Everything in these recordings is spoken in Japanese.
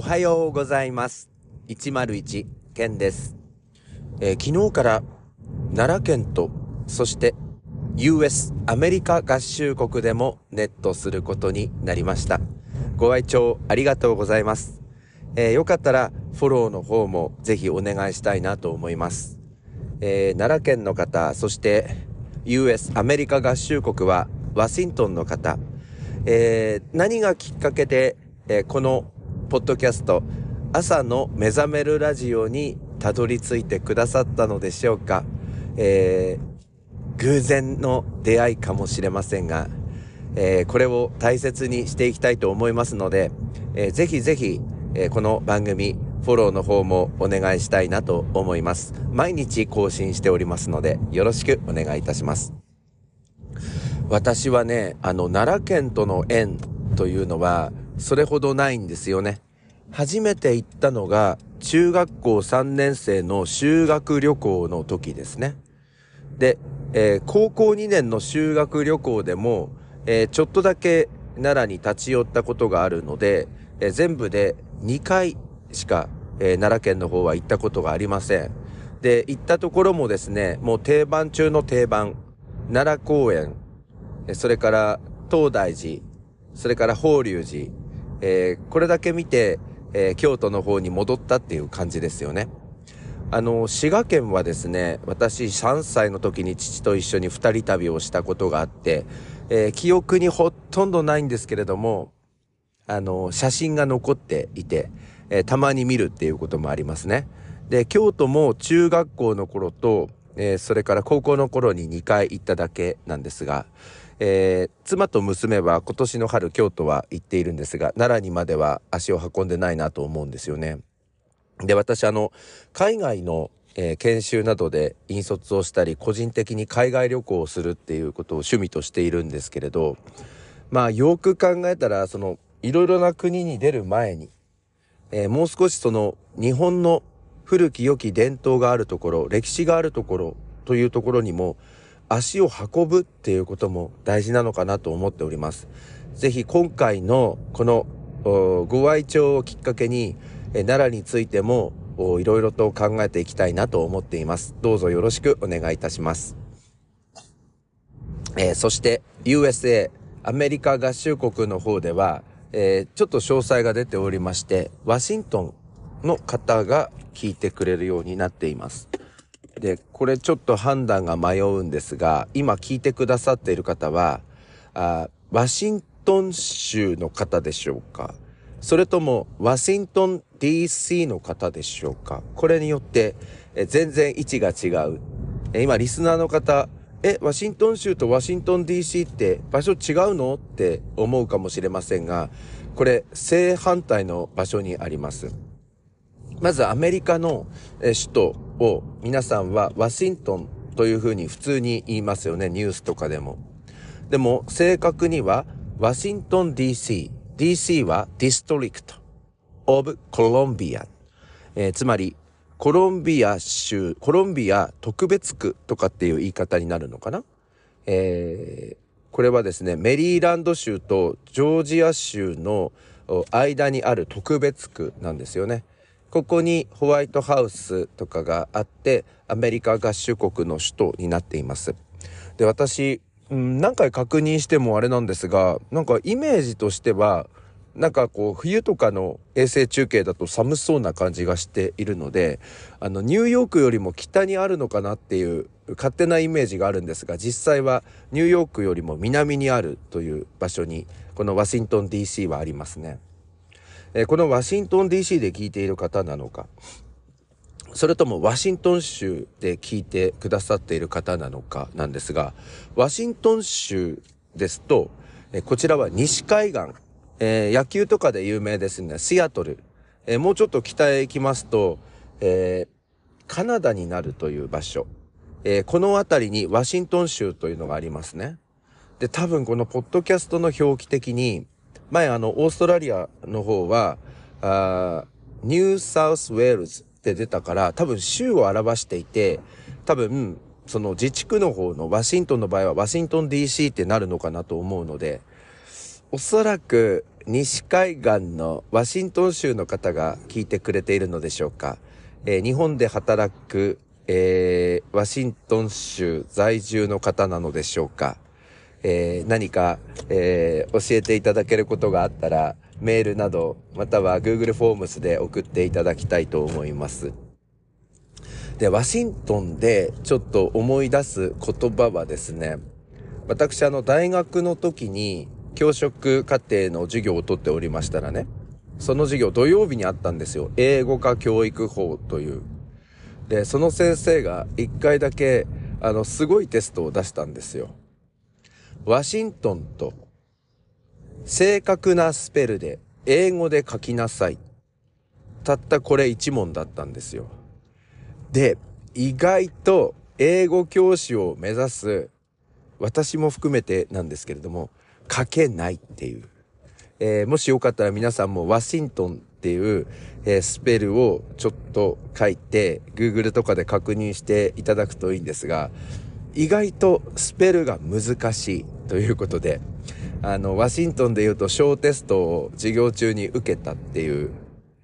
おはようございます。101県です、えー昨日から奈良県と、そして US アメリカ合衆国でもネットすることになりました。ご愛聴ありがとうございます。えーよかったらフォローの方もぜひお願いしたいなと思います。えー奈良県の方、そして US アメリカ合衆国はワシントンの方、えー何がきっかけで、えーこのポッドキャスト朝の目覚めるラジオにたどり着いてくださったのでしょうか、えー偶然の出会いかもしれませんが、えーこれを大切にしていきたいと思いますので、えーぜひぜひ、えーこの番組フォローの方もお願いしたいなと思います。毎日更新しておりますので、よろしくお願いいたします。私はね、あの、奈良県との縁というのは、それほどないんですよね。初めて行ったのが、中学校3年生の修学旅行の時ですね。で、えー高校2年の修学旅行でも、えーちょっとだけ奈良に立ち寄ったことがあるので、えー全部で2回しか、え奈良県の方は行ったことがありません。で、行ったところもですね、もう定番中の定番、奈良公園、それから東大寺、それから法隆寺、えーこれだけ見て、えー京都の方に戻ったっていう感じですよね。あの、滋賀県はですね、私3歳の時に父と一緒に二人旅をしたことがあって、えー記憶にほとんどないんですけれども、あの、写真が残っていて、えーたまに見るっていうこともありますね。で、京都も中学校の頃と、えーそれから高校の頃に2回行っただけなんですが、えー妻と娘は今年の春京都は行っているんですが、奈良にまでは足を運んでないなと思うんですよね。で、私あの、海外の、えー研修などで引率をしたり、個人的に海外旅行をするっていうことを趣味としているんですけれど、まあ、よく考えたら、その、いろいろな国に出る前に、えーもう少しその、日本の古き良き伝統があるところ、歴史があるところというところにも、足を運ぶっていうことも大事なのかなと思っております。ぜひ今回のこのご愛聴をきっかけに、奈良についてもいろいろと考えていきたいなと思っています。どうぞよろしくお願いいたします。えーそして USA アメリカ合衆国の方では、えーちょっと詳細が出ておりましてワシントンの方が聞いてくれるようになっています。でこれちょっと判断が迷うんですが今聞いてくださっている方はあワシントン州の方でしょうか？それともワシントン DC の方でしょうか？これによってえ全然位置が違う。え今リスナーの方え、ワシントン州とワシントン DC って場所違うの？って思うかもしれませんが、これ正反対の場所にあります。まずアメリカの首都を皆さんはワシントンというふうに普通に言いますよね、ニュースとかでも。でも正確にはワシントン DC。DC は District of Columbia。えーつまりコロンビア州、コロンビア特別区とかっていう言い方になるのかな？えーこれはですね、メリーランド州とジョージア州の間にある特別区なんですよね。ここにホワイトハウスとかがあって、アメリカ合衆国の首都になっています。で、私、うん何回確認してもあれなんですが、なんかイメージとしては、なんかこう冬とかの衛星中継だと寒そうな感じがしているのであのニューヨークよりも北にあるのかなっていう勝手なイメージがあるんですが実際はニューヨークよりも南にあるという場所にこのワシントン DC はありますね。えこのワシントン DC で聞いている方なのかそれともワシントン州で聞いてくださっている方なのかなんですがワシントン州ですとえこちらは西海岸えー野球とかで有名ですね、シアトル。えーもうちょっと北へ行きますと、えーカナダになるという場所。えこの辺りにワシントン州というのがありますね。で、多分このポッドキャストの表記的に、前あの、オーストラリアの方は、あニューサウスウェールズって出たから、多分州を表していて、多分、その自治区の方のワシントンの場合はワシントン DC ってなるのかなと思うので、おそらく、西海岸のワシントン州の方が聞いてくれているのでしょうか。えー、日本で働く、えー、ワシントン州在住の方なのでしょうか。えー、何か、えー、教えていただけることがあったら、メールなど、または Google フォームスで送っていただきたいと思います。で、ワシントンでちょっと思い出す言葉はですね、私あの大学の時に教職課程の授業をとっておりましたらね、その授業土曜日にあったんですよ。英語科教育法という。で、その先生が一回だけ、あの、すごいテストを出したんですよ。ワシントンと正確なスペルで英語で書きなさい。たったこれ一問だったんですよ。で、意外と英語教師を目指す私も含めてなんですけれども、書けないっていう。えー、もしよかったら皆さんもワシントンっていう、えー、スペルをちょっと書いて Google とかで確認していただくといいんですが、意外とスペルが難しいということで、あの、ワシントンで言うと小テストを授業中に受けたっていう、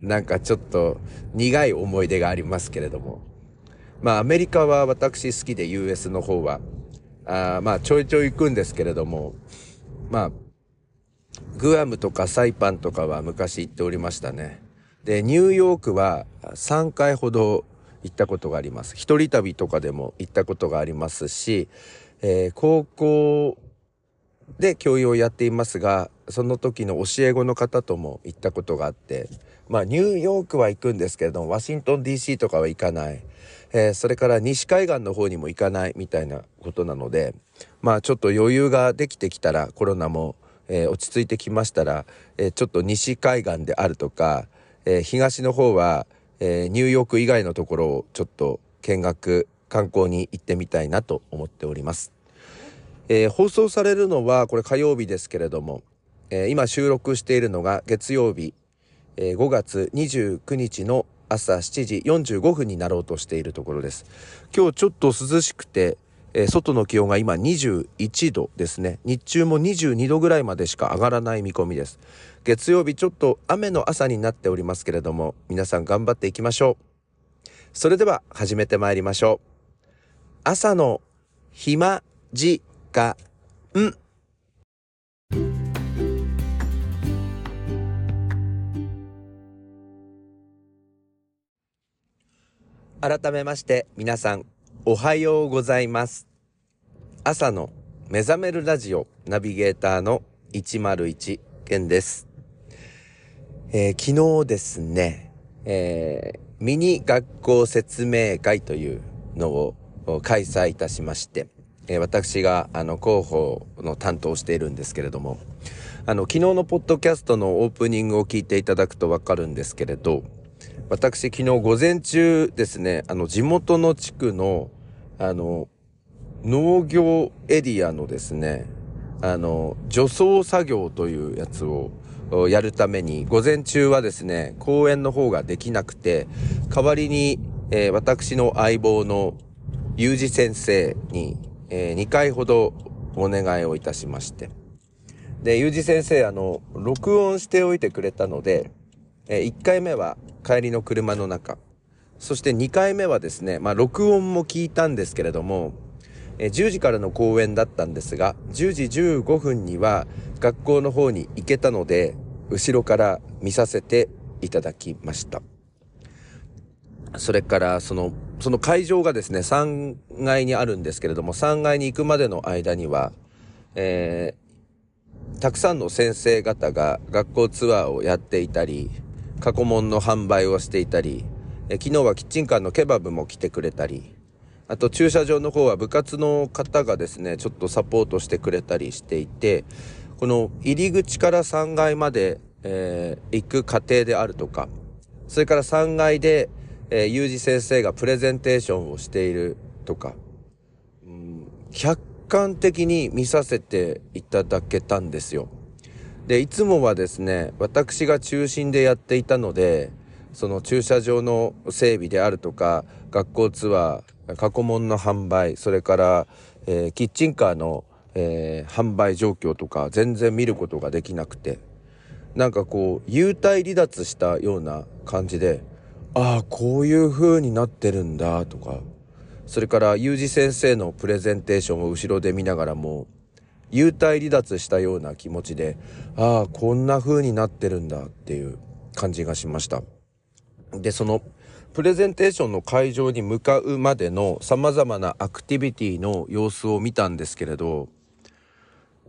なんかちょっと苦い思い出がありますけれども。まあアメリカは私好きで US の方は、あまあちょいちょい行くんですけれども、まあ、グアムとかサイパンとかは昔行っておりましたね。で、ニューヨークは3回ほど行ったことがあります。一人旅とかでも行ったことがありますし、えー、高校で教員をやっていますが、その時の教え子の方とも行ったことがあって、まあニューヨークは行くんですけれども、ワシントン DC とかは行かない。えー、それから西海岸の方にも行かないみたいなことなので、まあちょっと余裕ができてきたら、コロナも、えー、落ち着いてきましたら、えー、ちょっと西海岸であるとか、え東の方は、えニューヨーク以外のところをちょっと見学、観光に行ってみたいなと思っております。え放送されるのはこれ火曜日ですけれども、え今収録しているのが月曜日、え5月29日の朝7時45分になろうとしているところです。今日ちょっと涼しくて、えー、外の気温が今21度ですね。日中も22度ぐらいまでしか上がらない見込みです。月曜日ちょっと雨の朝になっておりますけれども、皆さん頑張っていきましょう。それでは始めてまいりましょう。朝の暇時間。改めまして皆さんおはようございます。朝の目覚めるラジオナビゲーターの101健です。えー、昨日ですね、えー、ミニ学校説明会というのを開催いたしまして、えー、私があの広報の担当しているんですけれども、あの昨日のポッドキャストのオープニングを聞いていただくとわかるんですけれど、私昨日午前中ですね、あの地元の地区の、あの、農業エリアのですね、あの、除草作業というやつをやるために、午前中はですね、公園の方ができなくて、代わりに、えー、私の相棒のゆうじ先生に、えー、2回ほどお願いをいたしまして。で、ゆうじ先生、あの、録音しておいてくれたので、えー、1回目は帰りの車の中。そして2回目はですね、まあ録音も聞いたんですけれども、え、10時からの公演だったんですが、10時15分には学校の方に行けたので、後ろから見させていただきました。それから、その、その会場がですね、3階にあるんですけれども、3階に行くまでの間には、えー、たくさんの先生方が学校ツアーをやっていたり、過去問の販売をしていたり、え昨日はキッチンカーのケバブも来てくれたり、あと駐車場の方は部活の方がですね、ちょっとサポートしてくれたりしていて、この入り口から3階まで、えー、行く過程であるとか、それから3階で、えー、有事先生がプレゼンテーションをしているとか、うん、客観的に見させていただけたんですよ。で、いつもはですね、私が中心でやっていたので、その駐車場の整備であるとか、学校ツアー、過去問の販売、それから、えー、キッチンカーの、えー、販売状況とか全然見ることができなくて。なんかこう、幽体離脱したような感じで、ああ、こういう風になってるんだとか、それからゆうじ先生のプレゼンテーションを後ろで見ながらも、幽体離脱したような気持ちで、ああ、こんな風になってるんだっていう感じがしました。で、その、プレゼンテーションの会場に向かうまでの様々なアクティビティの様子を見たんですけれど、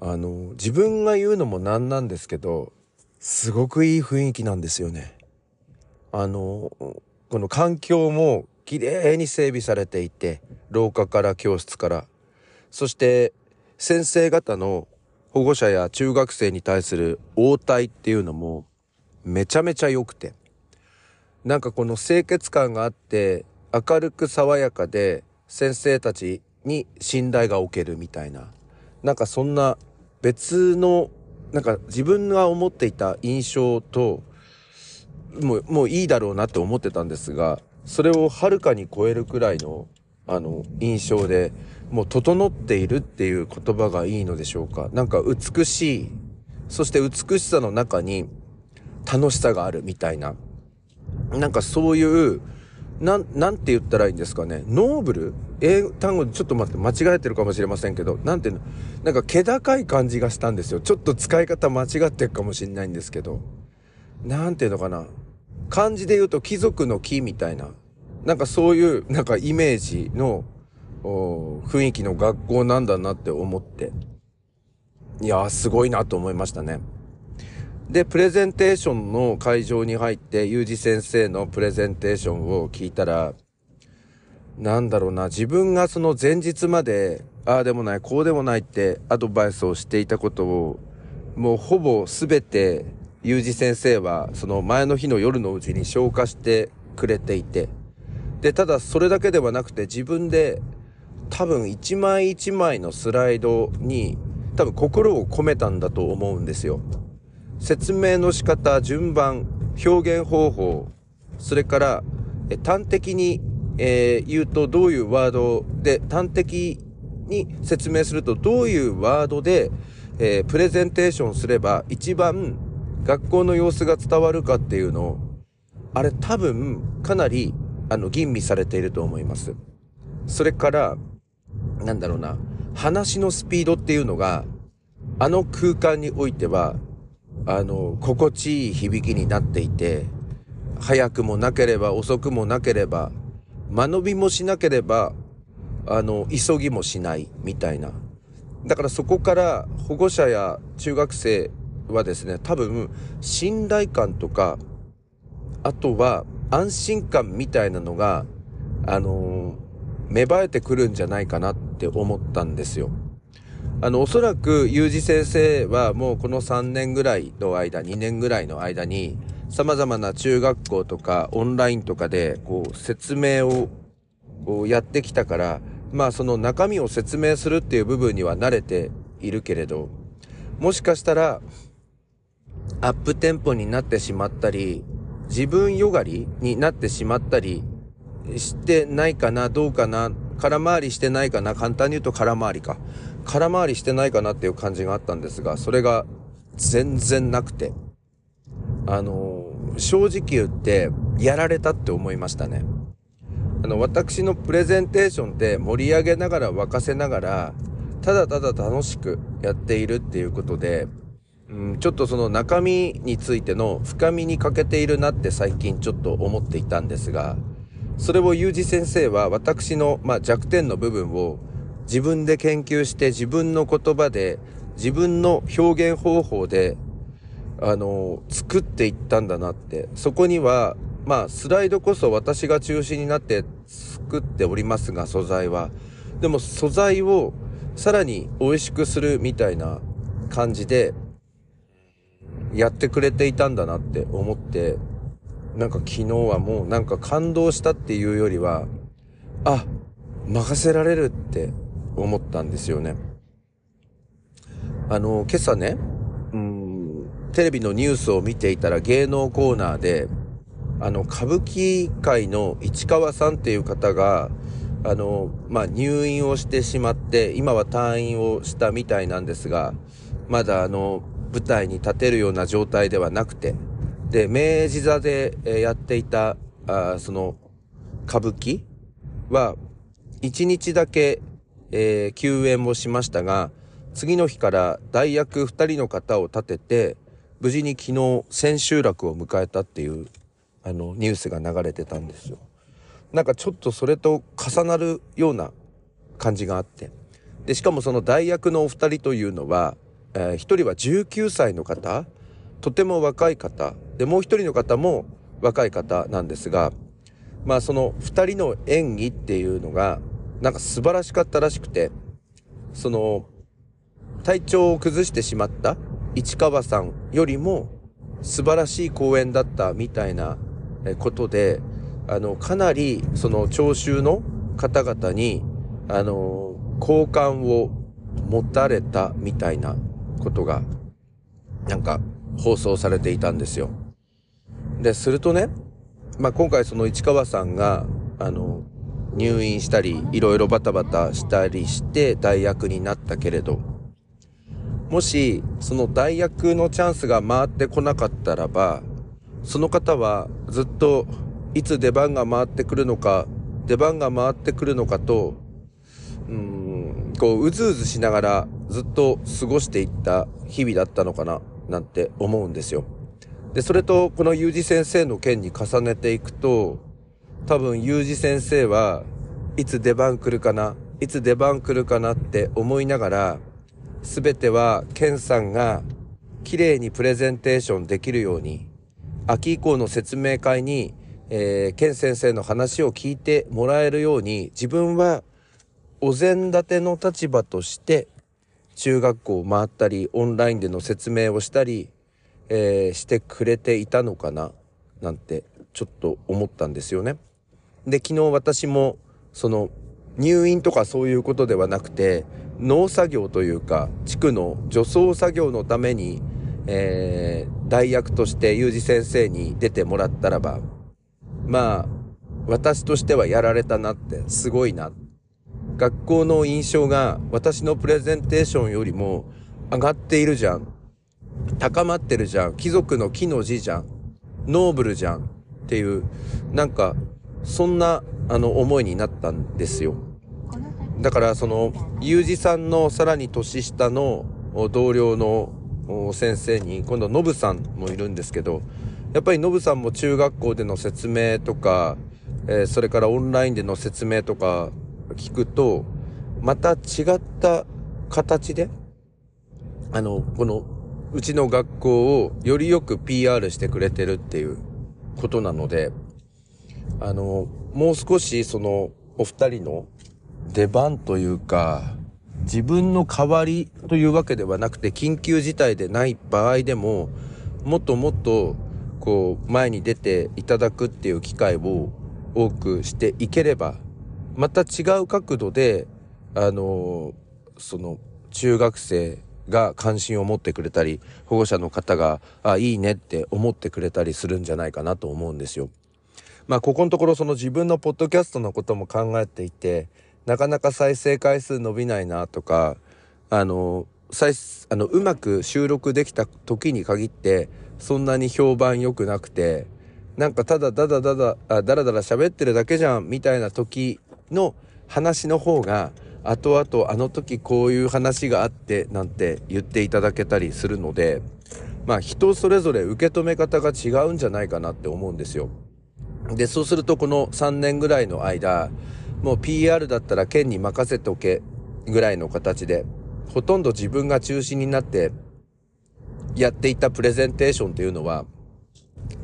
あの、自分が言うのもなんなんですけど、すごくいい雰囲気なんですよね。あの、この環境も綺麗に整備されていて、廊下から教室から、そして先生方の保護者や中学生に対する応対っていうのもめちゃめちゃ良くて、なんかこの清潔感があって明るく爽やかで先生たちに信頼がおけるみたいな、なんかそんな別のなんか自分が思っていた印象ともうもういいだろうなって思ってたんですがそれをはるかに超えるくらいのあの印象でもう整っているっていう言葉がいいのでしょうか。なんか美しいそして美しさの中に楽しさがあるみたいな。なんかそういうなん、なんて言ったらいいんですかね。ノーブル？英単語でちょっと待って、間違えてるかもしれませんけど、なんていうの、なんか気高い感じがしたんですよ。ちょっと使い方間違ってるかもしれないんですけど、なんていうのかな。漢字で言うと貴族の木みたいな、なんかそういう、なんかイメージの雰囲気の学校なんだなって思って、いやーすごいなと思いましたね。で、プレゼンテーションの会場に入って、ゆうじ先生のプレゼンテーションを聞いたら、なんだろうな、自分がその前日まで、ああでもない、こうでもないってアドバイスをしていたことを、もうほぼ全て、ゆうじ先生は、その前の日の夜のうちに消化してくれていて、で、ただそれだけではなくて自分で多分一枚一枚のスライドに多分心を込めたんだと思うんですよ。説明の仕方、順番、表現方法、それから、え端的に、えー、言うとどういうワードで、端的に説明するとどういうワードで、えー、プレゼンテーションすれば一番学校の様子が伝わるかっていうのを、あれ多分かなりあの吟味されていると思います。それから、なんだろうな、話のスピードっていうのが、あの空間においてはあの、心地いい響きになっていて、早くもなければ遅くもなければ、間延びもしなければ、あの、急ぎもしないみたいな。だからそこから保護者や中学生はですね、多分信頼感とか、あとは安心感みたいなのが、あの芽生えてくるんじゃないかなって思ったんですよ。あの、おそらく、ゆうじ先生はもうこの3年ぐらいの間、2年ぐらいの間に、様々な中学校とかオンラインとかで、こう、説明を、こうやってきたから、まあその中身を説明するっていう部分には慣れているけれど、もしかしたら、アップテンポになってしまったり、自分よがりになってしまったりしてないかな、どうかな、空回りしてないかな、簡単に言うと空回りか。空回りしてないかなっていう感じがあったんですが、それが全然なくて、あの、正直言ってやられたって思いましたね。あの、私のプレゼンテーションって盛り上げながら沸かせながら、ただただ楽しくやっているっていうことで、うん、ちょっとその中身についての深みに欠けているなって最近ちょっと思っていたんですが、それをゆうじ先生は私の、まあ、弱点の部分を自分で研究して自分の言葉で自分の表現方法であの作っていったんだなって。そこにはまあスライドこそ私が中心になって作っておりますが素材は。でも素材をさらに美味しくするみたいな感じでやってくれていたんだなって思って。なんか昨日はもうなんか感動したっていうよりはあ任せられるって思ったんですよね。あの、今朝ね、うん、テレビのニュースを見ていたら芸能コーナーで、あの、歌舞伎界の市川さんっていう方が、あの、まあ、入院をしてしまって、今は退院をしたみたいなんですが、まだあの、舞台に立てるような状態ではなくて、で、明治座でやっていた、あその、歌舞伎は、一日だけ、えー、休演をしましたが、次の日から代役二人の方を立てて、無事に昨日千秋楽を迎えたっていう、あの、ニュースが流れてたんですよ。なんかちょっとそれと重なるような感じがあって。で、しかもその代役のお二人というのは、えー、一人は19歳の方、とても若い方、で、もう一人の方も若い方なんですが、まあその二人の演技っていうのが、なんか素晴らしかったらしくて、その、体調を崩してしまった市川さんよりも素晴らしい公演だったみたいなことで、あの、かなりその聴衆の方々に、あの、好感を持たれたみたいなことが、なんか放送されていたんですよ。で、するとね、まあ、今回その市川さんが、あの、入院したり、いろいろバタバタしたりして代役になったけれど、もし、その代役のチャンスが回ってこなかったらば、その方はずっといつ出番が回ってくるのか、出番が回ってくるのかと、うん、こう、うずうずしながらずっと過ごしていった日々だったのかな、なんて思うんですよ。で、それとこのゆうじ先生の件に重ねていくと、多分ゆうじ先生はいつ出番来るかな、いつ出番来るかなって思いながら、すべては、ケンさんが綺麗にプレゼンテーションできるように、秋以降の説明会に、えー、ケン先生の話を聞いてもらえるように、自分はお膳立ての立場として、中学校を回ったり、オンラインでの説明をしたり、えー、してくれていたのかな、なんて、ちょっと思ったんですよね。で、昨日私も、その、入院とかそういうことではなくて、農作業というか、地区の除草作業のために、えー、代役としてゆうじ先生に出てもらったらば、まあ、私としてはやられたなって、すごいな。学校の印象が私のプレゼンテーションよりも上がっているじゃん。高まってるじゃん。貴族の木の字じゃん。ノーブルじゃん。っていう、なんか、そんな、あの、思いになったんですよ。だからその、ゆうじさんのさらに年下の同僚の先生に、今度ノブさんもいるんですけど、やっぱりノブさんも中学校での説明とか、えー、それからオンラインでの説明とか聞くと、また違った形で、あの、この、うちの学校をよりよく PR してくれてるっていうことなので、あの、もう少しその、お二人の出番というか、自分の代わりというわけではなくて、緊急事態でない場合でも、もっともっと、こう、前に出ていただくっていう機会を多くしていければ、また違う角度で、あの、その、中学生が関心を持ってくれたり、保護者の方が、あ、いいねって思ってくれたりするんじゃないかなと思うんですよ。まあ、ここのところその自分のポッドキャストのことも考えていて、なかなか再生回数伸びないなとか、あの、再、あの、うまく収録できた時に限って、そんなに評判良くなくて、なんかただだだだだ、あだらだら喋ってるだけじゃん、みたいな時の話の方が、後々あの時こういう話があって、なんて言っていただけたりするので、まあ人それぞれ受け止め方が違うんじゃないかなって思うんですよ。で、そうするとこの3年ぐらいの間、もう PR だったら県に任せておけぐらいの形で、ほとんど自分が中心になってやっていたプレゼンテーションというのは、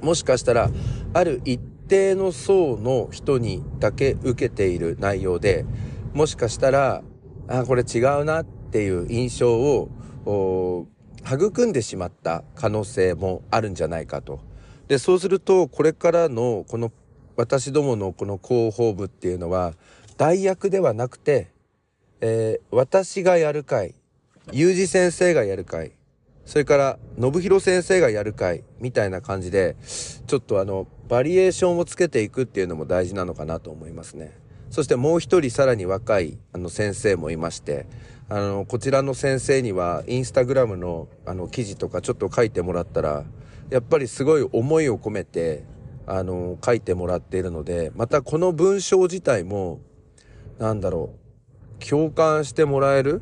もしかしたら、ある一定の層の人にだけ受けている内容で、もしかしたら、あ、これ違うなっていう印象を、育んでしまった可能性もあるんじゃないかと。で、そうすると、これからのこの私どものこの広報部っていうのは、代役ではなくて、えー、私がやる会、ゆうじ先生がやる会、それから、信弘先生がやる会、みたいな感じで、ちょっとあの、バリエーションをつけていくっていうのも大事なのかなと思いますね。そしてもう一人さらに若いあの先生もいまして、あの、こちらの先生にはインスタグラムのあの記事とかちょっと書いてもらったら、やっぱりすごい思いを込めて、あの、書いてもらっているので、またこの文章自体も、なんだろう、共感してもらえる、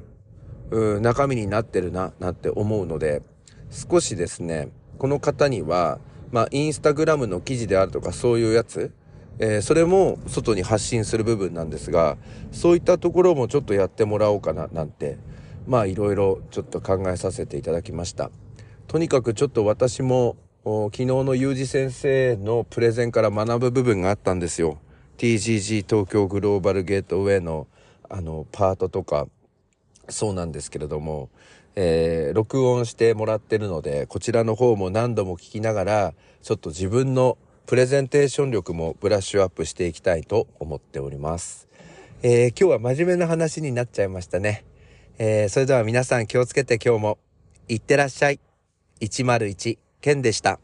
中身になってるな、なんて思うので、少しですね、この方には、まあ、インスタグラムの記事であるとかそういうやつ、えー、それも外に発信する部分なんですが、そういったところもちょっとやってもらおうかななんて、まあいろいろちょっと考えさせていただきました。とにかくちょっと私も昨日のゆうじ先生のプレゼンから学ぶ部分があったんですよ。TGG 東京グローバルゲートウェイのあのパートとかそうなんですけれども、えー、録音してもらってるのでこちらの方も何度も聞きながらちょっと自分のプレゼンテーション力もブラッシュアップしていきたいと思っております。えー、今日は真面目な話になっちゃいましたね。えー、それでは皆さん気をつけて今日もいってらっしゃい。101ケンでした。